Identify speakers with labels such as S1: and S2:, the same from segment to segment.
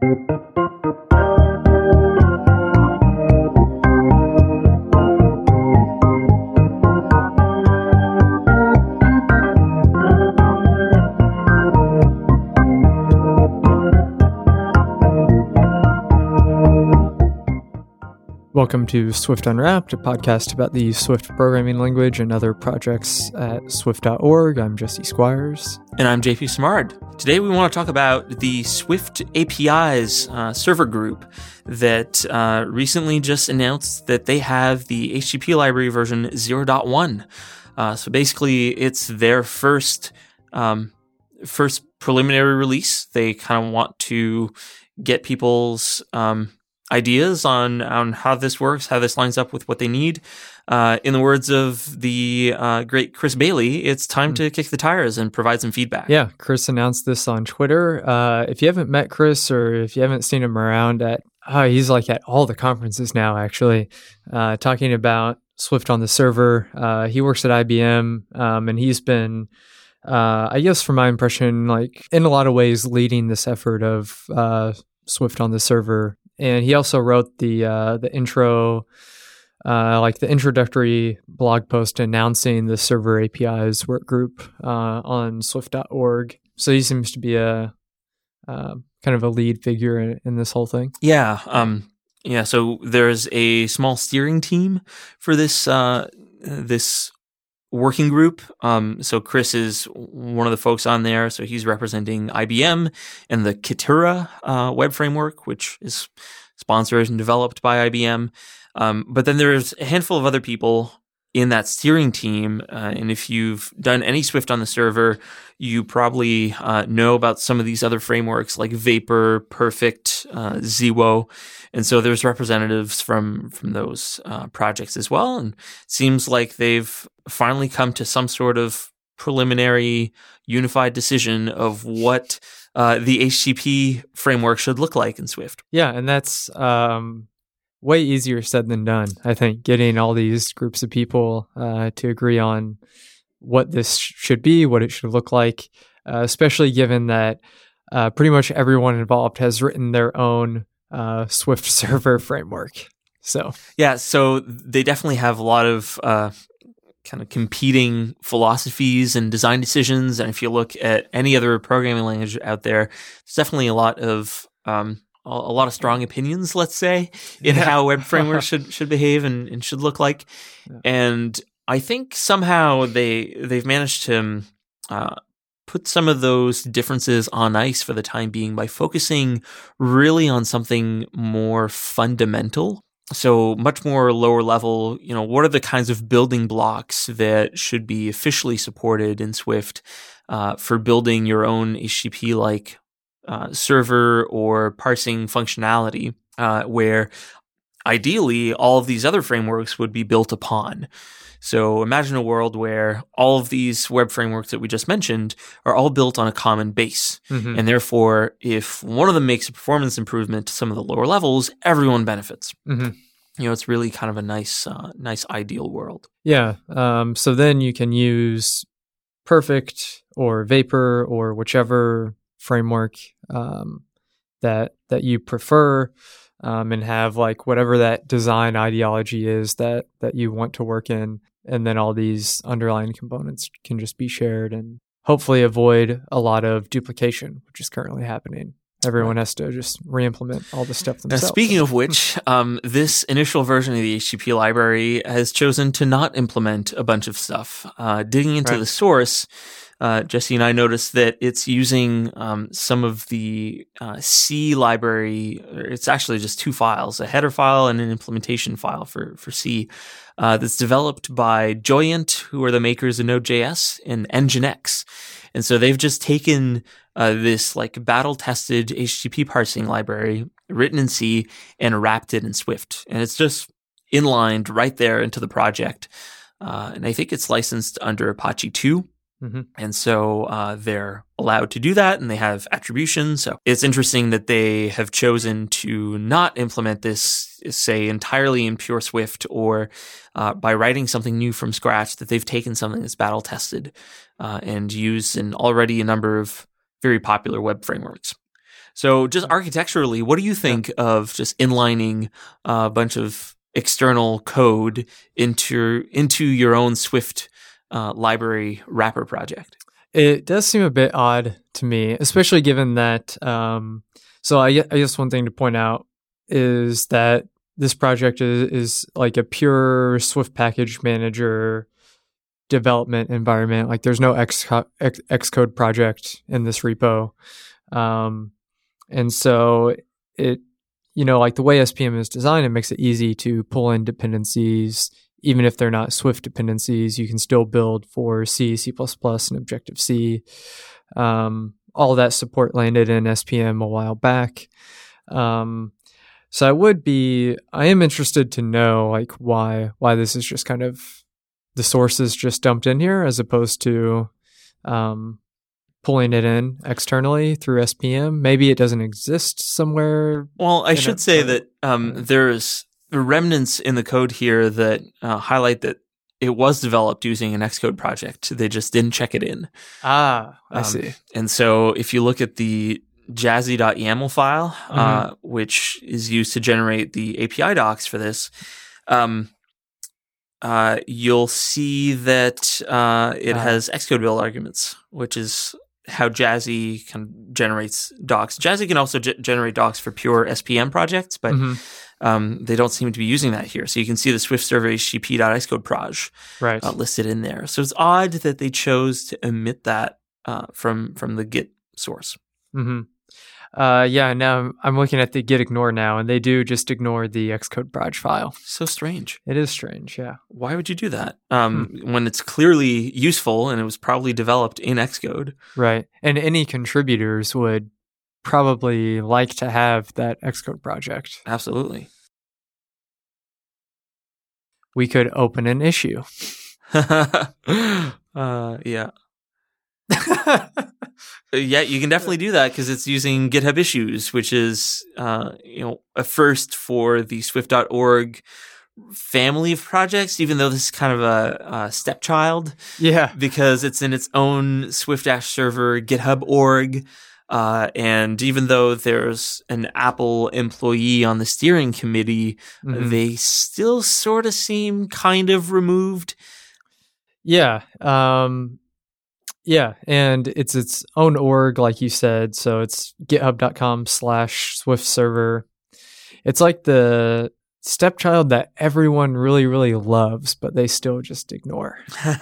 S1: Thank you. Welcome to Swift Unwrapped, a podcast about the Swift programming language and other projects at swift.org. I'm Jesse Squires.
S2: And I'm JP Simard. Today we want to talk about the Swift APIs uh, server group that uh, recently just announced that they have the HTTP library version 0.1. Uh, so basically, it's their first um, first preliminary release. They kind of want to get people's um, ideas on on how this works, how this lines up with what they need. Uh, in the words of the uh, great Chris Bailey, it's time to kick the tires and provide some feedback.
S1: Yeah, Chris announced this on Twitter. Uh, if you haven't met Chris or if you haven't seen him around at, oh, he's like at all the conferences now, actually, uh, talking about Swift on the server. Uh, he works at IBM, um, and he's been. Uh, I guess, from my impression, like in a lot of ways, leading this effort of Swift on the server and he also wrote the uh, the intro, uh, like the introductory blog post announcing the server APIs work group uh, on Swift.org. So he seems to be a uh, kind of a lead figure in, in this whole thing.
S2: Yeah, um, yeah. So there's a small steering team for this uh, this working group. Um, so Chris is one of the folks on there. So he's representing IBM and the Kitura uh, web framework, which is sponsored and developed by IBM. Um, but then there's a handful of other people in that steering team. Uh, and if you've done any Swift on the server, you probably uh, know about some of these other frameworks like Vapor, Perfect, uh, Zewo. And so there's representatives from from those uh, projects as well. And it seems like they've finally come to some sort of preliminary unified decision of what uh, the HTTP framework should look like in Swift.
S1: Yeah, and that's um, way easier said than done. I think getting all these groups of people uh, to agree on what this should be, what it should look like, uh, especially given that uh, pretty much everyone involved has written their own uh, Swift server framework. So
S2: yeah, so they definitely have a lot of uh, kind of competing philosophies and design decisions. And if you look at any other programming language out there, there's definitely a lot of um, a, lot of strong opinions, let's say, in yeah. how web frameworks should should behave and, and should look like. Yeah. And I think somehow they they've managed to uh, put some of those differences on ice for the time being by focusing really on something more fundamental. So much more lower level, you know, what are the kinds of building blocks that should be officially supported in Swift uh, for building your own HTTP like uh, server or parsing functionality, uh, where ideally all of these other frameworks would be built upon. So imagine a world where all of these web frameworks that we just mentioned are all built on a common base. Mm-hmm. And therefore, if one of them makes a performance improvement to some of the lower levels, everyone benefits. Mm-hmm. You know, it's really kind of a nice, uh, nice ideal world.
S1: Yeah. Um, so then you can use Perfect or Vapor or whichever framework um, that that you prefer um, and have like whatever that design ideology is that that you want to work in and then all these underlying components can just be shared and hopefully avoid a lot of duplication which is currently happening everyone has to just re-implement all the stuff themselves.
S2: Now, speaking of which, um, this initial version of the HTTP library has chosen to not implement a bunch of stuff. Uh, digging into right. the source, uh, Jesse and I noticed that it's using um, some of the uh, C library. It's actually just two files: a header file and an implementation file for for C. Uh, that's developed by Joyent, who are the makers of Node.js, and Nginx. And so they've just taken uh, this like battle tested HTTP parsing library written in C and wrapped it in Swift. And it's just inlined right there into the project. Uh, and I think it's licensed under Apache 2. Mm-hmm. And so uh, they're allowed to do that and they have attribution. So it's interesting that they have chosen to not implement this, say, entirely in pure Swift or uh, by writing something new from scratch, that they've taken something that's battle tested uh, and used in already a number of very popular web frameworks. So, just architecturally, what do you think of just inlining a bunch of external code into into your own Swift uh, library wrapper project?
S1: It does seem a bit odd to me, especially given that. Um, so I, I guess one thing to point out is that this project is, is like a pure Swift package manager development environment. Like there's no X, X, Xcode project in this repo. Um, and so it, you know, like the way SPM is designed, it makes it easy to pull in dependencies. Even if they're not Swift dependencies, you can still build for C, C++, and Objective C. Um, all that support landed in SPM a while back. Um, so I would be, I am interested to know like why why this is just kind of the sources just dumped in here as opposed to um, pulling it in externally through SPM. Maybe it doesn't exist somewhere.
S2: Well, I should say that um, there's remnants in the code here that uh, highlight that it was developed using an Xcode project. They just didn't check it in.
S1: Ah, I
S2: Um,
S1: see.
S2: And so if you look at the jazzy.yaml file, uh,
S1: Mm-hmm.
S2: which is used to generate the API docs for this, um, uh, you'll see that uh, it
S1: Ah.
S2: has Xcode build arguments, which is how Jazzy kind of generates docs. Jazzy can also ge- generate docs for pure SPM projects, but
S1: Mhm.
S2: Um, they don't seem to be using that here. So you can see the Swift server http.xcode proj
S1: Right.
S2: uh, listed in there. So it's odd that they chose to omit that uh, from from the Git source.
S1: Mm-hmm. Uh, yeah. Now I'm- I'm looking at the git ignore now, and they do just ignore the Xcode proj file.
S2: So strange.
S1: It is strange. Yeah.
S2: Why would you do that um,
S1: Hmm.
S2: when it's clearly useful and it was probably developed in Xcode?
S1: Right. And any contributors would probably like to have that Xcode project.
S2: Absolutely.
S1: We could open an issue.
S2: uh, yeah. Yeah, you can definitely do that because it's using GitHub Issues, which is uh, you know a first for the Swift.org family of projects. Even though this is kind of a, a stepchild,
S1: yeah.
S2: because it's in its own Swift Dash server GitHub org. Uh, and even though there's an Apple employee on the steering committee,
S1: Mhm.
S2: they still sort of seem kind of removed.
S1: Yeah. Um, yeah. And it's its own org, like you said. So it's github.com slash Swift server. It's like the stepchild that everyone really, really loves, but they still just ignore.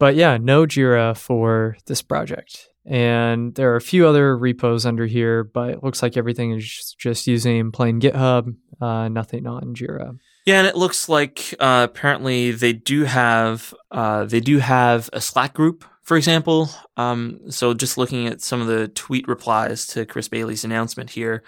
S1: But yeah, no Jira for this project. And there are a few other repos under here, but it looks like everything is just- using plain GitHub, uh, nothing on Jira.
S2: Yeah, and it looks like uh, apparently they do have uh, they do have a Slack group, for example. Um, so just looking at some of the tweet replies to Chris Bailey's announcement here,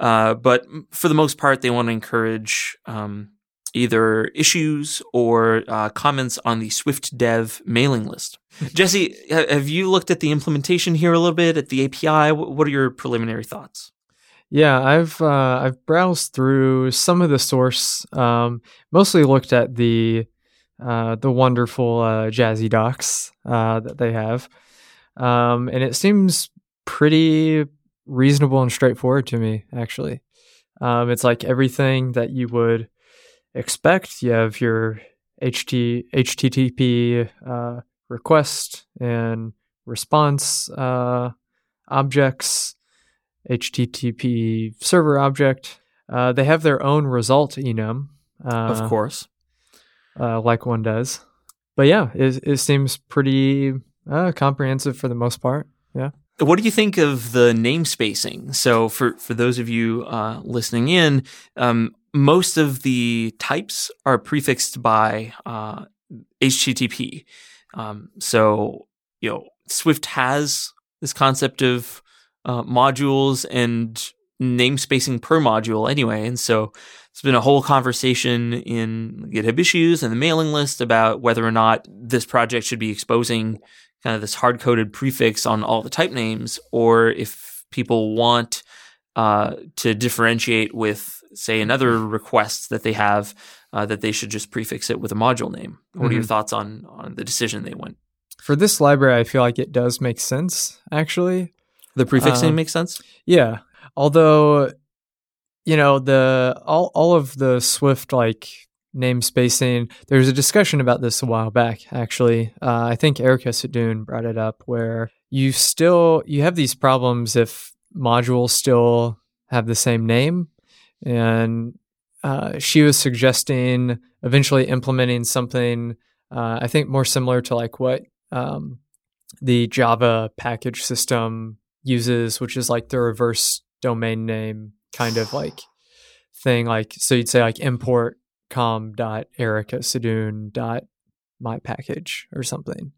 S2: uh, but for the most part, they want to encourage um, either issues or uh, comments on the Swift Dev mailing list. Jesse, have you looked at the implementation here a little bit at the API? What are your preliminary thoughts?
S1: Yeah, I've uh, I've browsed through some of the source. Um, mostly looked at the uh, the wonderful uh, Jazzy docs uh, that they have, um, and it seems pretty reasonable and straightforward to me. Actually, um, it's like everything that you would expect. You have your HT, HTTP uh, request and response uh, objects. HTTP server object. Uh, they have their own result enum, uh,
S2: of course.
S1: uh, like one does. But yeah, it, it seems pretty uh, comprehensive for the most part. Yeah.
S2: What do you think of the namespacing? So, for for those of you uh, listening in, um, most of the types are prefixed by uh, HTTP. Um, so, you know, Swift has this concept of uh, modules and namespacing per module anyway, and so it's been a whole conversation in GitHub issues and the mailing list about whether or not this project should be exposing kind of this hard coded prefix on all the type names, or if people want uh, to differentiate with, say, another request that they have, uh, that they should just prefix it with a module name. What are your
S1: Mhm.
S2: thoughts on on the decision they went?
S1: For this library, I feel like it does make sense, actually.
S2: The prefix name
S1: Um,
S2: makes sense.
S1: Yeah. although you know the all all of the Swift like name spacing. There was a discussion about this a while back. Actually, uh, I think Erica Sadun brought it up where you still you have these problems if modules still have the same name, and uh, she was suggesting eventually implementing something. Uh, I think more similar to like what um, the Java package system uses, which is like the reverse domain name kind of like thing. Like so, you'd say like import com dot erica sadun dot my package or something.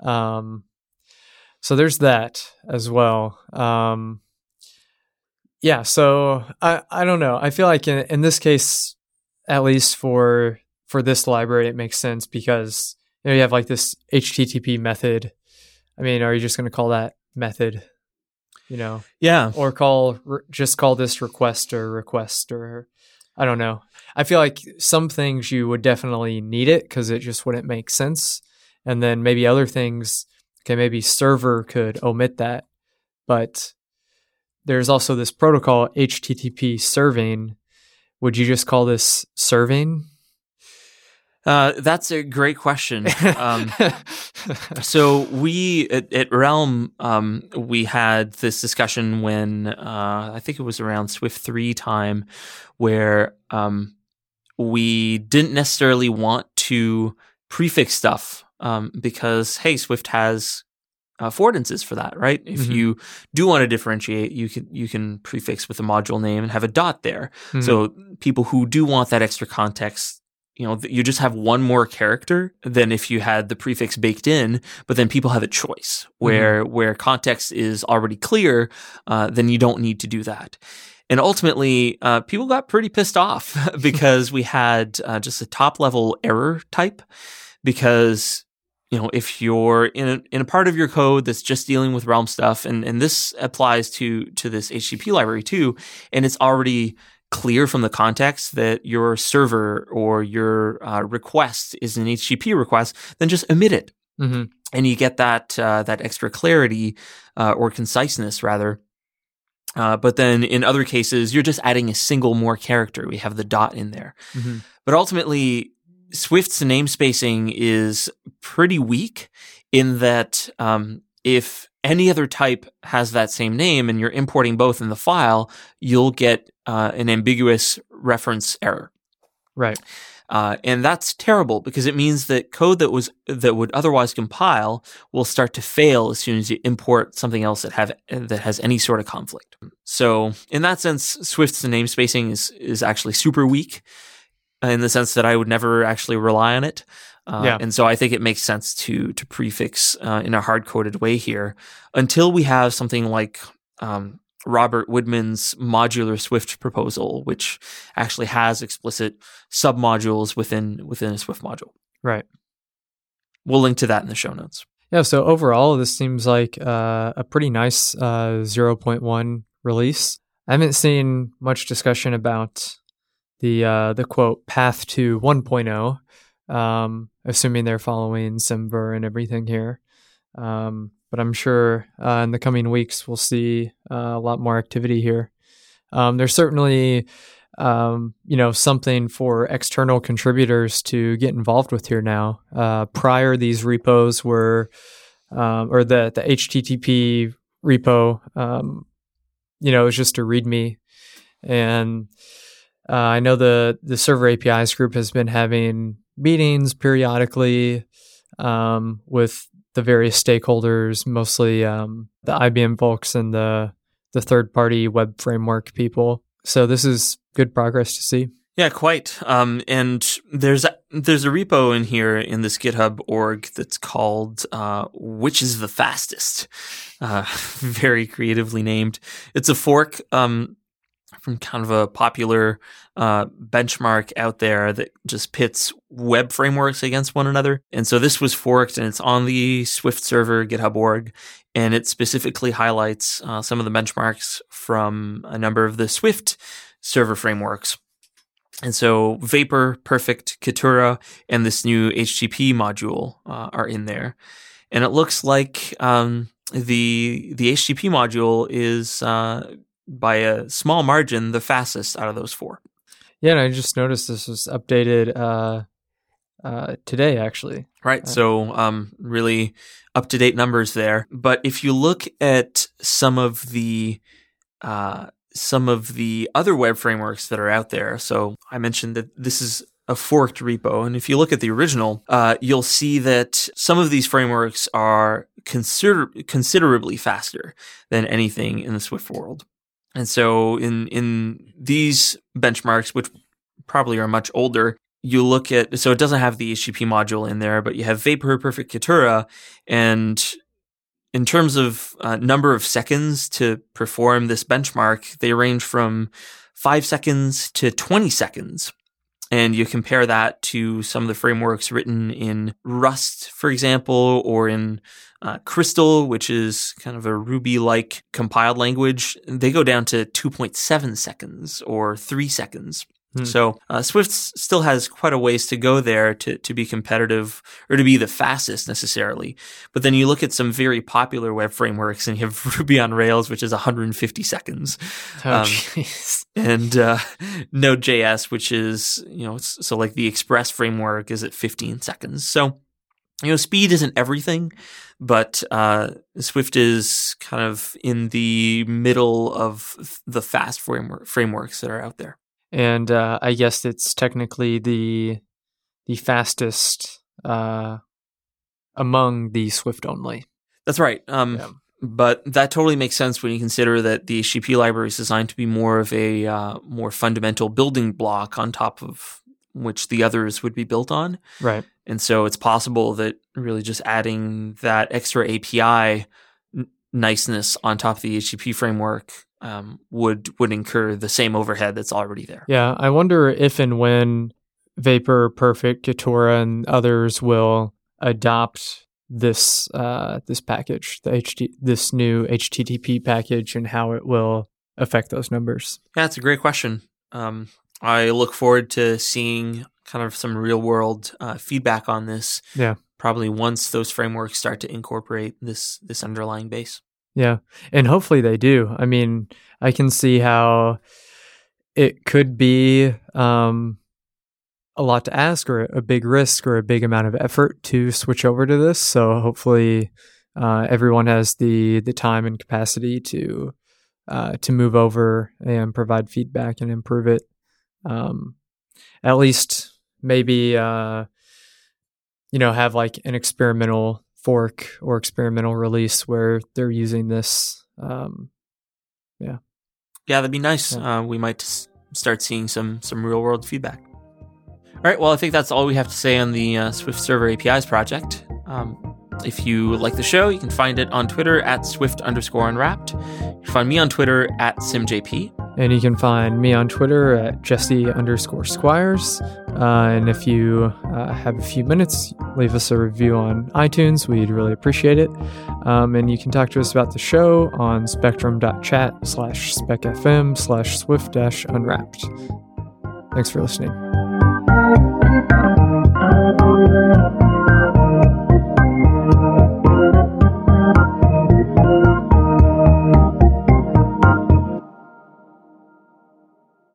S1: Um, so there's that as well. Um, yeah, so I I don't know. I feel like in in this case, at least for for this library, it makes sense because you know you have like this HTTP method. I mean, are you just going to call that method? You know,
S2: Yeah.
S1: or call re- just call this request or request or I don't know. I feel like some things you would definitely need it because it just wouldn't make sense, and then maybe other things, okay, maybe server could omit that, but there's also this protocol HTTP serving. Would you just call this serving?
S2: Uh, that's a great question. Um, so we at, at Realm, um, we had this discussion when uh, I think it was around Swift three time, where um, we didn't necessarily want to prefix stuff um, because hey, Swift has affordances for that, right? If
S1: Mhm.
S2: you do want to differentiate, you can you can prefix with a module name and have a dot there.
S1: Mhm.
S2: So people who do want that extra context, you know, you just have one more character than if you had the prefix baked in. But then people have a choice where where context is already clear. Uh, then you don't need to do that. And ultimately, uh, people got pretty pissed off because we had uh, just a top level error type. Because you know, if you're in a, in a part of your code that's just dealing with Realm stuff, and and this applies to to this HTTP library too, and it's already clear from the context that your server or your uh, request is an HTTP request, then just omit it,
S1: Mhm.
S2: and you get that uh, that extra clarity uh, or conciseness rather. Uh, but then in other cases, you're just adding a single more character. We have the dot in there.
S1: Mhm.
S2: But ultimately, Swift's namespacing is pretty weak in that um, if any other type has that same name and you're importing both in the file, you'll get uh, an ambiguous reference error.
S1: Right.
S2: Uh, and that's terrible because it means that code that was that would otherwise compile will start to fail as soon as you import something else that have that has any sort of conflict. So in that sense, Swift's namespacing is is actually super weak in the sense that I would never actually rely on it. Uh,
S1: Yeah.
S2: And so I think it makes sense to to prefix uh, in a hard coded way here until we have something like um, Robert Widmann's modular Swift proposal, which actually has explicit submodules within within a Swift module.
S1: Right.
S2: We'll link to that in the show notes.
S1: Yeah. So overall, this seems like uh, a pretty nice uh, 0.1 release. I haven't seen much discussion about the uh, the quote path to 1.0, um, assuming they're following Semver and everything here. Um, but I'm sure uh, in the coming weeks we'll see uh, a lot more activity here. Um, there's certainly um, you know something for external contributors to get involved with here now. Uh, prior, these repos were um, or the the HTTP repo, um, you know, it was just a README, and uh, I know the the server APIs group has been having meetings periodically um, with the various stakeholders, mostly um, the IBM folks and the the third party web framework people. So this is good progress to see.
S2: Yeah, quite. Um, and there's a, there's a repo in here in this GitHub org that's called uh, "Which is the fastest." Uh, very creatively named. It's a fork um, kind of a popular uh, benchmark out there that just pits web frameworks against one another. And so this was forked, and it's on the Swift server GitHub org, and it specifically highlights uh, some of the benchmarks from a number of the Swift server frameworks. And so Vapor, Perfect, Kitura, and this new HTTP module uh, are in there. And it looks like um, the the HTTP module is uh, by a small margin the fastest out of those four.
S1: Yeah, and I just noticed this was updated uh, uh, today, actually.
S2: Right. So, um, really up to date numbers there. But if you look at some of the uh, some of the other web frameworks that are out there, so I mentioned that this is a forked repo, and if you look at the original, uh, you'll see that some of these frameworks are consider- considerably faster than anything in the Swift world. And so, in in these benchmarks, which probably are much older, you look at so it doesn't have the HTTP module in there, but you have Vapor Perfect Kitura, and in terms of uh, number of seconds to perform this benchmark, they range from five seconds to 20 seconds. And you compare that to some of the frameworks written in Rust, for example, or in uh, Crystal, which is kind of a Ruby like compiled language. They go down to 2.7 seconds or three seconds. Hmm. So uh, Swift still has quite a ways to go there to, to be competitive or to be the fastest necessarily. But then you look at some very popular web frameworks and you have Ruby on Rails, which is 150 seconds.
S1: Oh, um,
S2: and uh, Node.js, which is, you know, so like the Express framework is at 15 seconds. So, you know, speed isn't everything, but uh, Swift is kind of in the middle of the fast framework, frameworks that are out there
S1: and uh, I guess it's technically the the fastest uh, among the Swift only.
S2: That's right. Um, yeah. But that totally makes sense when you consider that the HTTP library is designed to be more of a uh, more fundamental building block on top of which the others would be built on.
S1: Right.
S2: And so it's possible that really just adding that extra API n- niceness on top of the HTTP framework um, would would incur the same overhead that's already there.
S1: Yeah, I wonder if and when Vapor, Perfect, Kitura, and others will adopt this uh, this package, the HT, this new HTTP package, and how it will affect those numbers.
S2: Yeah, that's a great question. Um, I look forward to seeing kind of some real world uh, feedback on this.
S1: Yeah,
S2: probably once those frameworks start to incorporate this this underlying base.
S1: Yeah. And hopefully they do. I mean, I can see how it could be um, a lot to ask or a big risk or a big amount of effort to switch over to this. So hopefully uh, everyone has the the time and capacity to uh, to move over and provide feedback and improve it. Um, at least maybe uh, you know have like an experimental fork or experimental release where they're using this. Um, yeah,
S2: yeah, that'd be nice. Yeah. Uh, we might start seeing some some real world feedback. All right, well, I think that's all we have to say on the uh, Swift Server APIs project. Um, if you like the show, you can find it on Twitter at Swift underscore unwrapped. You can find me on Twitter at SimJP.
S1: And you can find me on Twitter at Jesse underscore Squires. Uh, and if you uh, have a few minutes, leave us a review on iTunes. We'd really appreciate it. Um, and you can talk to us about the show on spectrum.chat slash specfm slash swift unwrapped. Thanks for listening.